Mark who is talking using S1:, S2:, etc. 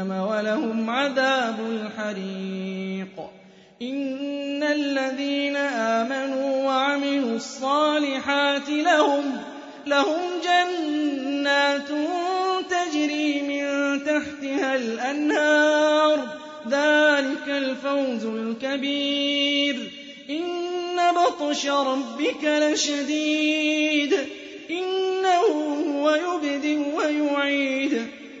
S1: ولهم عذاب الحريق. إن الذين آمنوا وعملوا الصالحات لهم لهم جنات تجري من تحتها الأنهار. ذلك الفوز الكبير. إن بطش ربك لشديد. إنه هو يبدئ ويعيد.